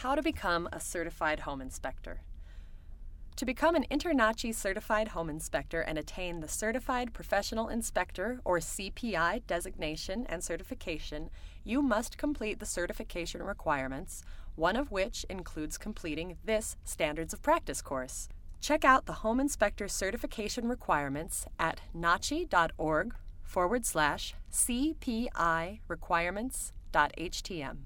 How to become a certified home inspector. To become an InterNACHI certified home inspector and attain the Certified Professional Inspector or CPI designation and certification, you must complete the certification requirements, one of which includes completing this Standards of Practice course. Check out the Home Inspector certification requirements at nachi.org forward slash CPI requirements.htm.